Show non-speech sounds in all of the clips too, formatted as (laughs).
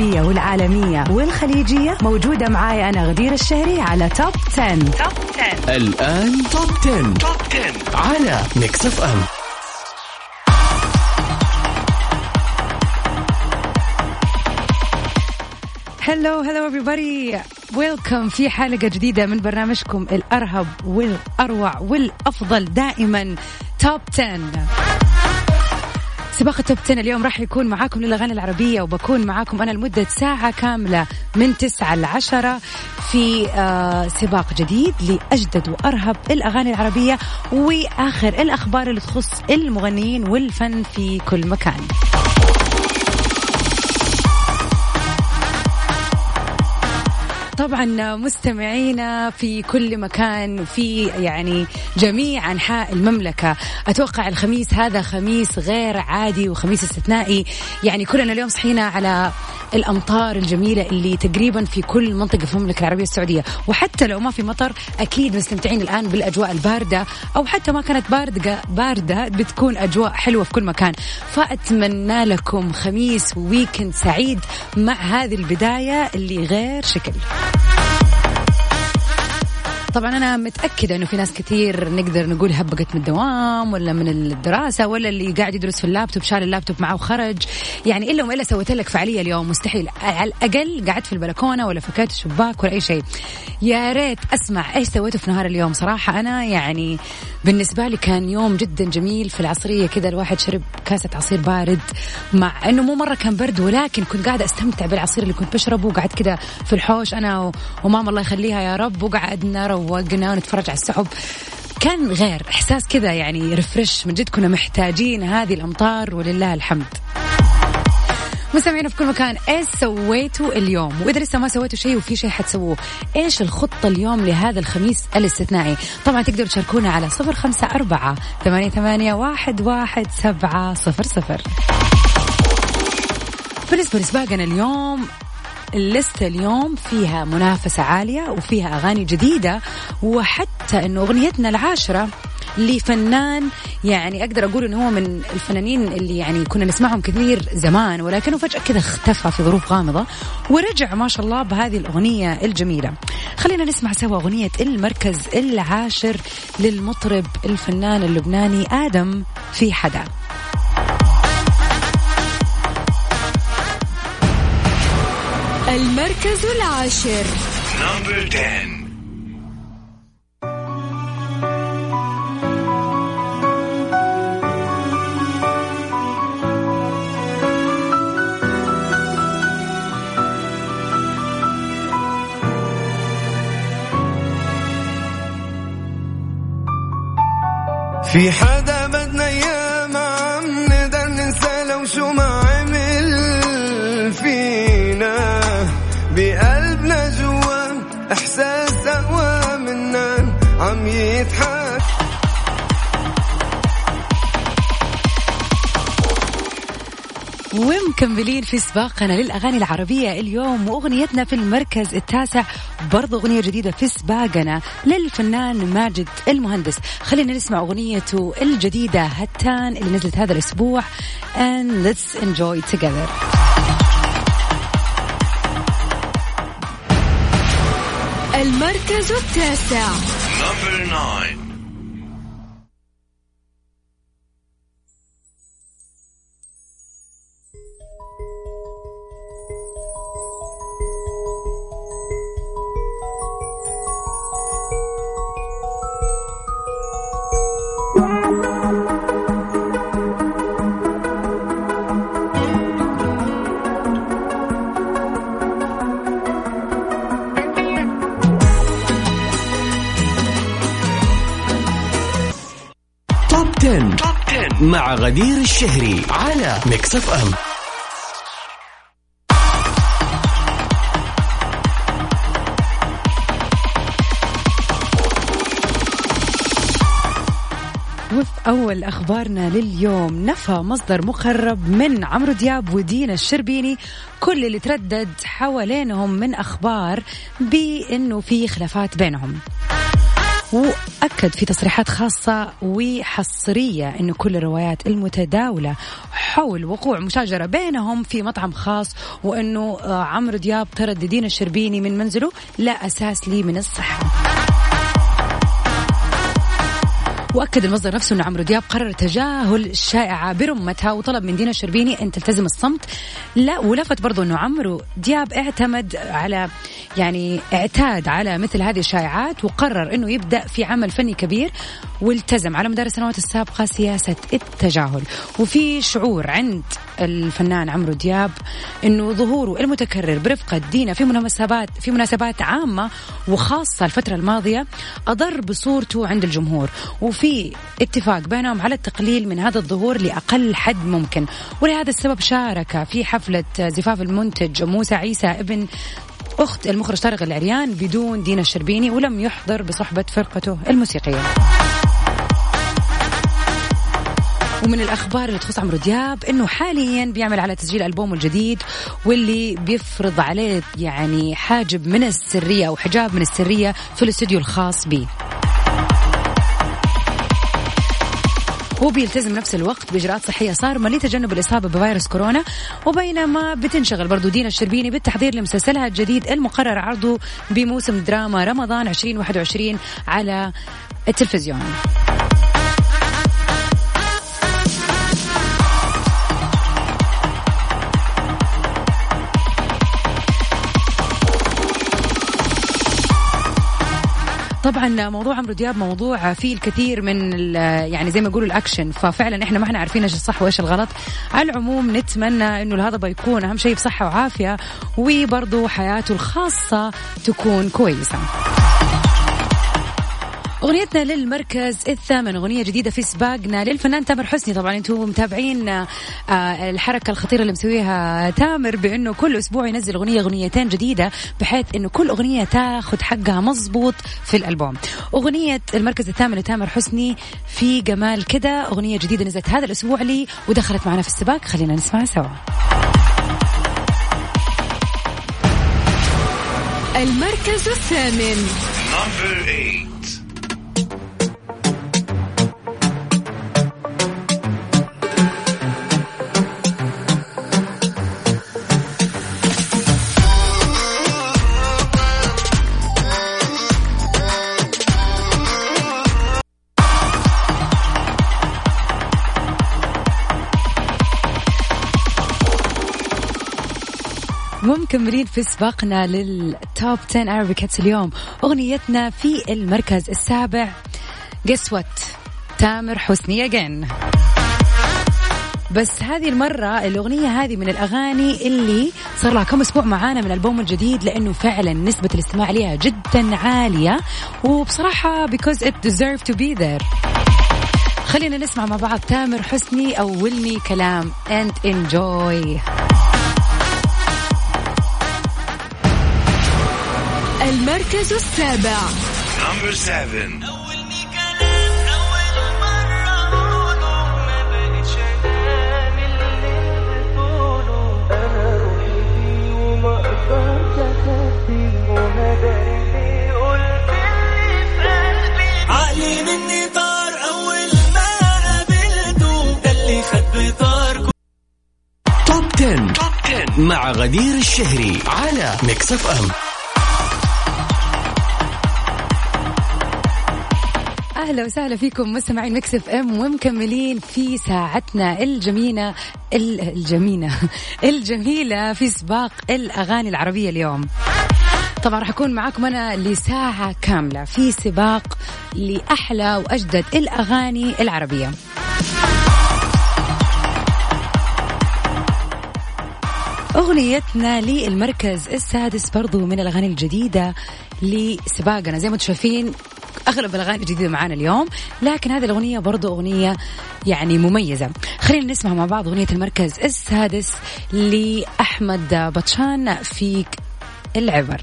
العربية والعالمية والخليجية. موجودة معاي أنا غدير الشهري على Top 10. Top 10 الآن Top 10. Top 10 على Mix FM hello hello everybody. Welcome في حلقة جديدة من برنامجكم الأرهب والأروع والأفضل دائما Top 10 سباق التوب 10 اليوم راح يكون معاكم للأغاني العربية وبكون معاكم أنا لمدة ساعة كاملة من 9 ل 10 في آه سباق جديد لأجدد وأرهب الأغاني العربية وآخر الأخبار اللي تخص المغنيين والفن في كل مكان. طبعا مستمعينا في كل مكان في يعني جميع أنحاء المملكة. أتوقع الخميس هذا خميس غير عادي وخميس استثنائي. يعني كلنا اليوم صحينا على الأمطار الجميلة اللي تقريبا في كل منطقة في المملكة العربية السعودية. وحتى لو ما في مطر أكيد مستمتعين الآن بالأجواء الباردة أو حتى ما كانت باردة باردة بتكون أجواء حلوة في كل مكان. فأتمنى لكم خميس وويكند سعيد مع هذه البداية اللي غير شكل. طبعا أنا متأكدة إنه في ناس كثير نقدر نقول هبقت من الدوام ولا من الدراسة ولا اللي قاعد يدرس في اللابتوب شال اللابتوب معه وخرج. يعني إلا وما الا سويت لك فعالية اليوم مستحيل. على الأقل قعدت في البلكونة ولا فكيت الشباك ولا أي شيء. يا ريت أسمع إيش سويتوا في نهار اليوم. صراحة أنا يعني بالنسبة لي كان يوم جدا جميل في العصرية كذا الواحد شرب كاسة عصير بارد مع إنه مو مرة كان برد ولكن كنت قاعدة أستمتع بالعصير اللي كنت بشربه. وقعدت كذا في الحوش أنا وماما الله يخليها يا رب وقعدنا روقنا ونتفرج على السحب. كان غير إحساس كذا يعني ريفرش من جد كنا محتاجين هذه الأمطار ولله الحمد. مستمعينا في كل مكان إيش سويتوا اليوم؟ وإذا لسه ما سويتوا شيء وفي شيء حتسووه إيش الخطة اليوم لهذا الخميس الاستثنائي؟ طبعا تقدروا تشاركونا على صفر خمسة أربعة ثمانية, ثمانية واحد, واحد سبعة صفر صفر. بالنسبة لسباقنا اليوم اللستة اليوم فيها منافسة عالية وفيها أغاني جديدة وحتى أنه أغنيتنا العاشرة لفنان يعني أقدر أقول أنه هو من الفنانين اللي يعني كنا نسمعهم كثير زمان ولكنه فجأة كذا اختفى في ظروف غامضة ورجع ما شاء الله بهذه الأغنية الجميلة. خلينا نسمع سوا أغنية المركز العاشر للمطرب الفنان اللبناني آدم في حدا. المركز العاشر. نمبر 10 في حدا يضحك. ومكملين في سباقنا للأغاني العربية اليوم وأغنيتنا في المركز التاسع برضو أغنية جديدة في سباقنا للفنان ماجد المهندس. خلينا نسمع أغنيته الجديدة هتان اللي نزلت هذا الأسبوع and let's enjoy together. المركز التاسع. نمبر 9 10. Top 10 مع غدير الشهري على Mix FM أول أخبارنا لليوم نفى مصدر مقرب من عمرو دياب ودينا الشربيني كل اللي تردد حوالينهم من أخبار بأنه في خلافات بينهم. وأكد في تصريحات خاصة وحصرية أنه كل الروايات المتداولة حول وقوع مشاجرة بينهم في مطعم خاص وأنه آه، عمرو دياب طرد دينا الشربيني من منزله لا أساس لي من الصحة. وأكد المصدر نفسه انه عمرو دياب قرر تجاهل الشائعة برمتها وطلب من دينا الشربيني أن تلتزم الصمت. لا ولفت برضه أنه عمرو دياب اعتمد على يعني اعتاد على مثل هذه الشائعات وقرر أنه يبدأ في عمل فني كبير والتزم على مدار السنوات السابقة سياسة التجاهل. وفي شعور عند الفنان عمرو دياب إنه ظهوره المتكرر برفقة دينا في مناسبات في مناسبات عامة وخاصة الفترة الماضية أضر بصورته عند الجمهور. وفي اتفاق بينهم على التقليل من هذا الظهور لأقل حد ممكن. ولهذا السبب شارك في حفلة زفاف المنتج موسى عيسى ابن أخت المخرج طارق العريان بدون دينا الشربيني ولم يحضر بصحبة فرقته الموسيقية. ومن الأخبار اللي تخص عمرو دياب إنه حاليا بيعمل على تسجيل ألبومه الجديد واللي بيفرض عليه يعني حاجب من السرية أو حجاب من السرية في الاستوديو الخاص به. وبيلتزم نفس الوقت بإجراءات صحية صارمه لتجنب الإصابة بفيروس كورونا وبينما بتنشغل برضو دينا الشربيني بالتحضير لمسلسلها الجديد المقرر عرضه بموسم دراما رمضان 2021 على التلفزيون. طبعا موضوع عمرو دياب موضوع فيه الكثير من يعني زي ما يقولوا الأكشن. ففعلا إحنا ما إحنا عارفين إيش الصح وإيش الغلط. على العموم نتمنى إنه الهضبه يكون أهم شيء بصحة وعافية وبرضه حياته الخاصة تكون كويسة. أغنيتنا للمركز الثامن أغنية جديدة في سباقنا للفنان تامر حسني. طبعا أنتم متابعين آه، الحركة الخطيرة اللي مسويها تامر بأنه كل أسبوع ينزل أغنية أغنيتين جديدة بحيث أنه كل أغنية تاخذ حقها مزبوط في الألبوم. أغنية المركز الثامن لتامر حسني في جمال كده أغنية جديدة نزلت هذا الأسبوع لي ودخلت معنا في السباق. خلينا نسمعها سوا. المركز الثامن. ومكملين في سباقنا للتوب 10 Arabic Hits اليوم. أغنيتنا في المركز السابع. What? تامر حسني again. بس هذه المرة الأغنية هذه من الأغاني اللي صار لها كم أسبوع معانا من ألبوم الجديد لأنه فعلا نسبة الاستماع لها جدا عالية. وبصراحة because it deserve to be there. خلينا نسمع مع بعض تامر حسني أولني كلام and enjoy. المركز السابع. Number seven. عقلي مني طار أول ما قابلته ده اللي خد بطار. Top 10. Top 10 مع غدير الشهري على Mix FM أهلا وسهلا فيكم مستمعين Mix FM ومكملين في ساعتنا الجميلة ال- الجميلة (laughs) الجميلة في سباق الأغاني العربية اليوم. طبعا راح أكون معاكم أنا لساعة كاملة في سباق لأحلى وأجدد الأغاني العربية. أغنيتنا للمركز السادس برضو من الأغاني الجديدة لسباقنا. زي ما أنتم أغلب الأغاني الجديده معانا اليوم لكن هذه الأغنية برضو أغنية يعني مميزة. خلينا نسمع مع بعض أغنية المركز السادس لأحمد بطشان فيك العبر.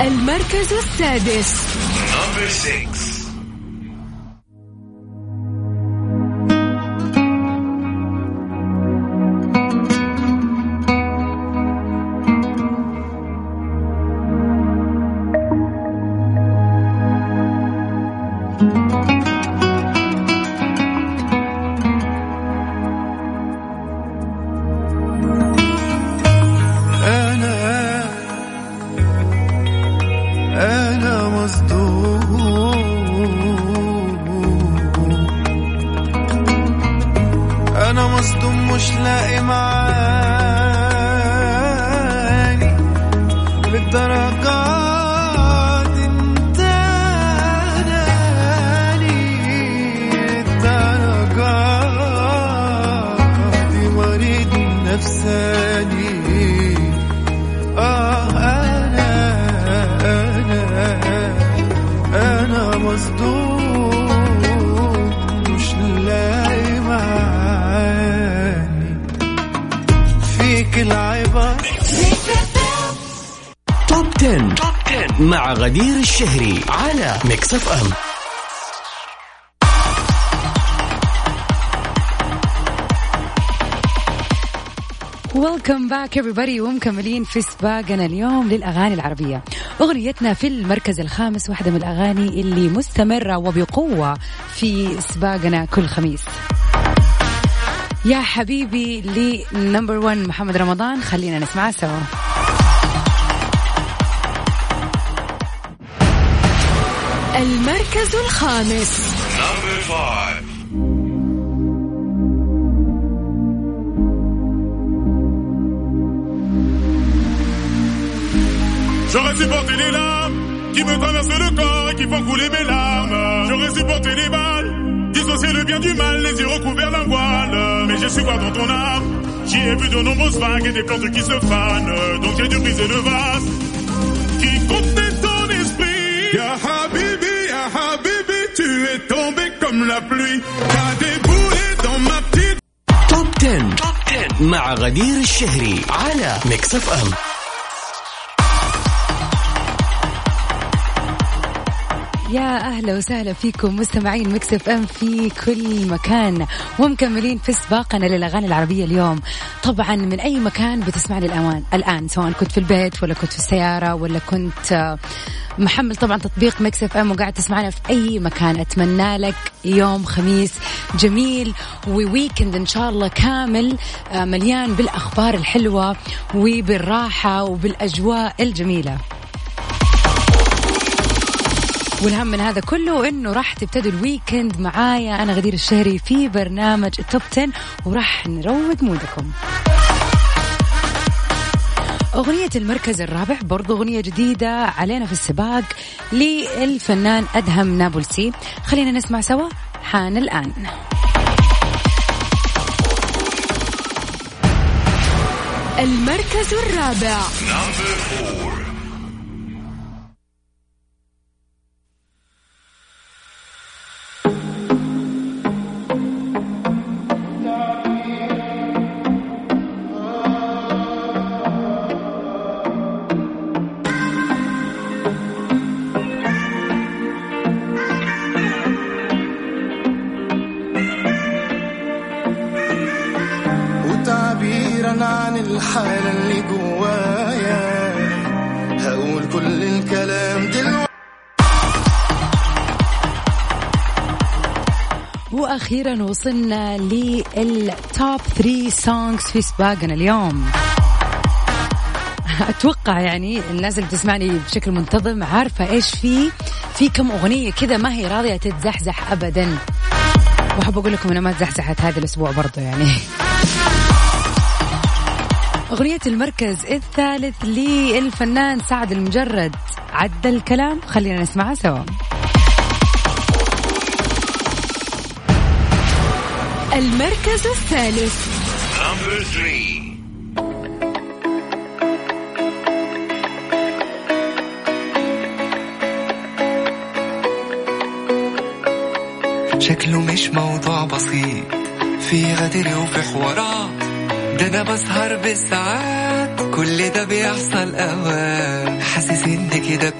المركز السادس. الشهري على Mix FM welcome back everybody ومكملين في سباقنا اليوم للأغاني العربية. أغنيتنا في المركز الخامس واحدة من الأغاني اللي مستمرة وبقوة في سباقنا كل خميس. يا حبيبي ل number 1 محمد رمضان خلينا نسمعها سوا. المركز الخامس Number five. J'aurais supporté les larmes qui me traversent le corps et qui font couler mes larmes. J'aurais supporté les balles, dissocier le bien du mal, les yeux recouverts d'un voile. Mais j'ai su voir dans ton âme, j'y ai vu de nombreuses vagues et des plantes qui se fanent. Donc j'ai dû briser le vase tu es tombé comme la pluie. T'as déboulé dans ma petite Top 10. Top 10 مع غدير الشهري على Mix FM يا أهلا وسهلا فيكم مستمعين Mix FM في كل مكان ومكملين في سباقنا للأغاني العربية اليوم طبعا من أي مكان بتسمعني الامان الآن سواء كنت في البيت ولا كنت في السيارة ولا كنت آه، محمل طبعا تطبيق Mix FM وقاعد تسمعنا في أي مكان. أتمنى لك يوم خميس جميل و weekend إن شاء الله كامل آه، مليان بالأخبار الحلوة وبالراحة وبالأجواء الجميلة. والأهم من هذا كله إنه راح تبتدوا ال weekend معايا. أنا غدير الشهري في برنامج ال Top 10 وراح نروق mood كم. أغنية المركز الرابع برضو أغنية جديدة علينا في السباق للفنان أدهم نابلسي. خلينا نسمع سوا حان الآن. المركز الرابع. اللي جوايا. هقول كل الكلام دلوقتي. وأخيرا وصلنا لل top 3 songs في سباقنا اليوم. أتوقع يعني الناس اللي بتسمعني بشكل منتظم عارفة إيش في. في كم أغنية كذا ما هي راضية تتزحزح ابدا. وأحب أقول لكم أنا ما تزحزحت هذا الأسبوع برضو يعني. أغنية المركز الثالث للفنان سعد المجرد. عدى الكلام خلينا نسمعها سوا. المركز الثالث. Number three. شكله مش موضوع بسيط. في غدر وفي حوارات. ده أنا بسهر بالساعات كل ده بيحصل أوقات. حاسس إن كده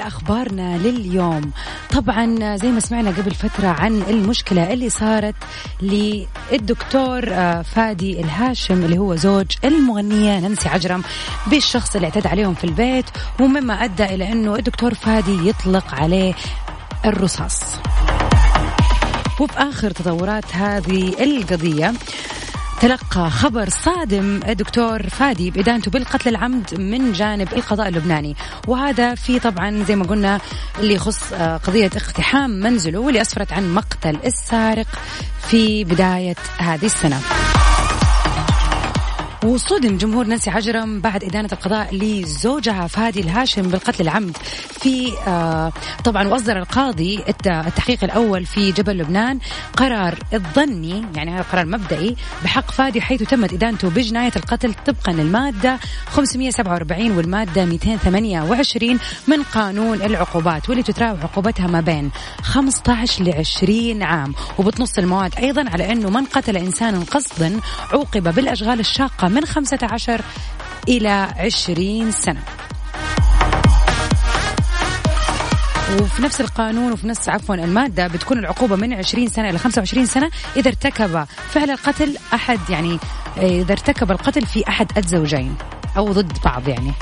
ومن أخبارنا لليوم. طبعا زي ما سمعنا قبل فترة عن المشكلة اللي صارت للدكتور آه، فادي الهاشم اللي هو زوج المغنية نانسي عجرم بالشخص اللي اعتدى عليهم في البيت ومما أدى إلى أنه الدكتور فادي يطلق عليه الرصاص. وفي آخر تطورات هذه القضية تلقى خبر صادم الدكتور فادي بإدانته بالقتل العمد من جانب القضاء اللبناني. وهذا في طبعا زي ما قلنا اللي يخص آه، قضية اقتحام منزله واللي أسفرت عن مقتل السارق في بداية هذه السنة. وصدم جمهور نانسي عجرم بعد إدانة القضاء لزوجها فادي الهاشم بالقتل العمد. في آه طبعا وأصدر القاضي الت- التحقيق الأول في جبل لبنان قرار الظني يعني هذا قرار مبدئي بحق فادي حيث تمت إدانته بجناية القتل طبقا للمادة 547 والمادة 228 من قانون العقوبات واللي تتراوح عقوبتها ما بين 15 ل 20 عام. وبتنص المواد أيضا على أنه من قتل إنسانا قصدا عوقب بالأشغال الشاقة من 15 إلى 20 سنة. وفي نفس القانون وفي نفس عفوا المادة بتكون العقوبة من 20 سنة إلى 25 سنة إذا ارتكب فعل القتل أحد يعني إذا ارتكب القتل في أحد الزوجين أو ضد بعض يعني.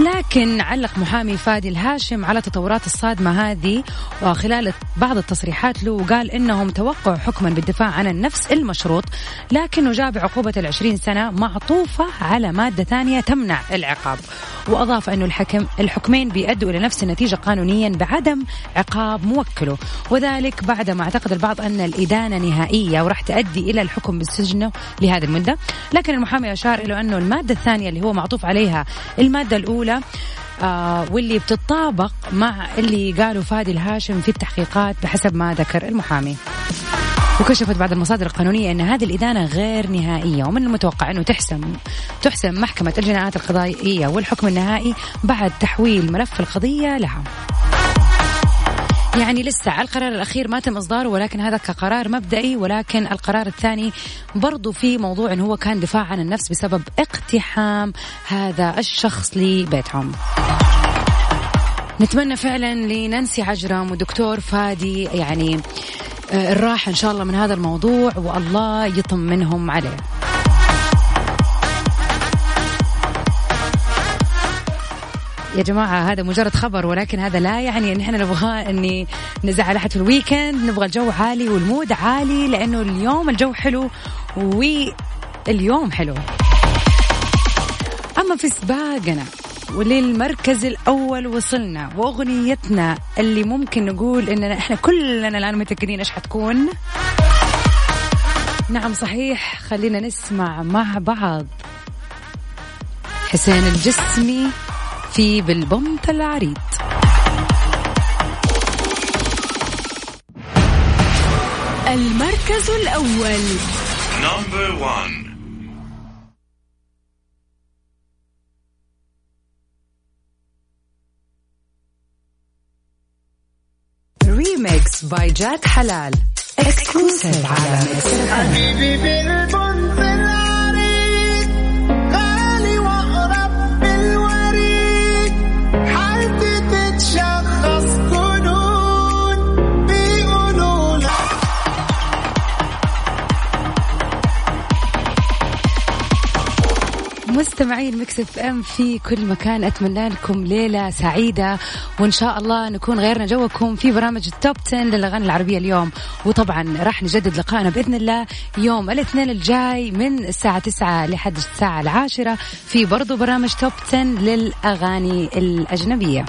لكن علق محامي فادي الهاشم على تطورات الصادمة هذه وخلال بعض التصريحات له وقال إنهم توقعوا حكما بالدفاع عن النفس المشروط لكنه جاء بعقوبة العشرين سنة معطوفة على مادة ثانية تمنع العقاب. وأضاف أنه الحكم الحكمين بيؤدوا إلى نفس النتيجة قانونيا بعدم عقاب موكله. وذلك بعدما اعتقد البعض أن الإدانة نهائية وراح تؤدي إلى الحكم بالسجن لهذه المدة. لكن المحامي أشار إلى أنه المادة الثانية اللي هو معطوف عليها المادة الأولى آه واللي بتتطابق مع اللي قاله فادي الهاشم في التحقيقات بحسب ما ذكر المحامي. وكشفت بعض المصادر القانونية أن هذه الإدانة غير نهائية ومن المتوقع أنه تحسم تحسم محكمة الجنايات القضائية والحكم النهائي بعد تحويل ملف القضية لها. يعني لسه القرار الأخير ما تم إصداره ولكن هذا كقرار مبدئي ولكن القرار الثاني برضو في موضوع أنه هو كان دفاع عن النفس بسبب اقتحام هذا الشخص لبيتهم. نتمنى فعلا لنانسي عجرم ودكتور فادي يعني آه، الراحة إن شاء الله من هذا الموضوع والله يطمنهم عليه. يا جماعة هذا مجرد خبر ولكن هذا لا يعني إن إحنا نبغى إني نزعل أحد في ال weekend. نبغى الجو عالي وال mood عالي لأنه اليوم الجو حلو واليوم حلو. أما في سباقنا وللمركز الأول وصلنا وأغنيتنا اللي ممكن نقول إننا إحنا كلنا الآن متاكدين إيش حتكون؟ نعم صحيح. خلينا نسمع مع بعض حسين الجسمي. في بالبنت العريض. المركز الأول. Number one. Remix by جاد حلال exclusive على Mix حبيبي بالبن مستمعين Mix FM في كل مكان. أتمنى لكم ليلة سعيدة وإن شاء الله نكون غيرنا جوكم في برامج ال Top 10 للأغاني العربية اليوم. وطبعا راح نجدد لقائنا بإذن الله يوم الاثنين الجاي من الساعة 9 لحد الساعة العاشرة في برضو برامج Top 10 للأغاني الأجنبية.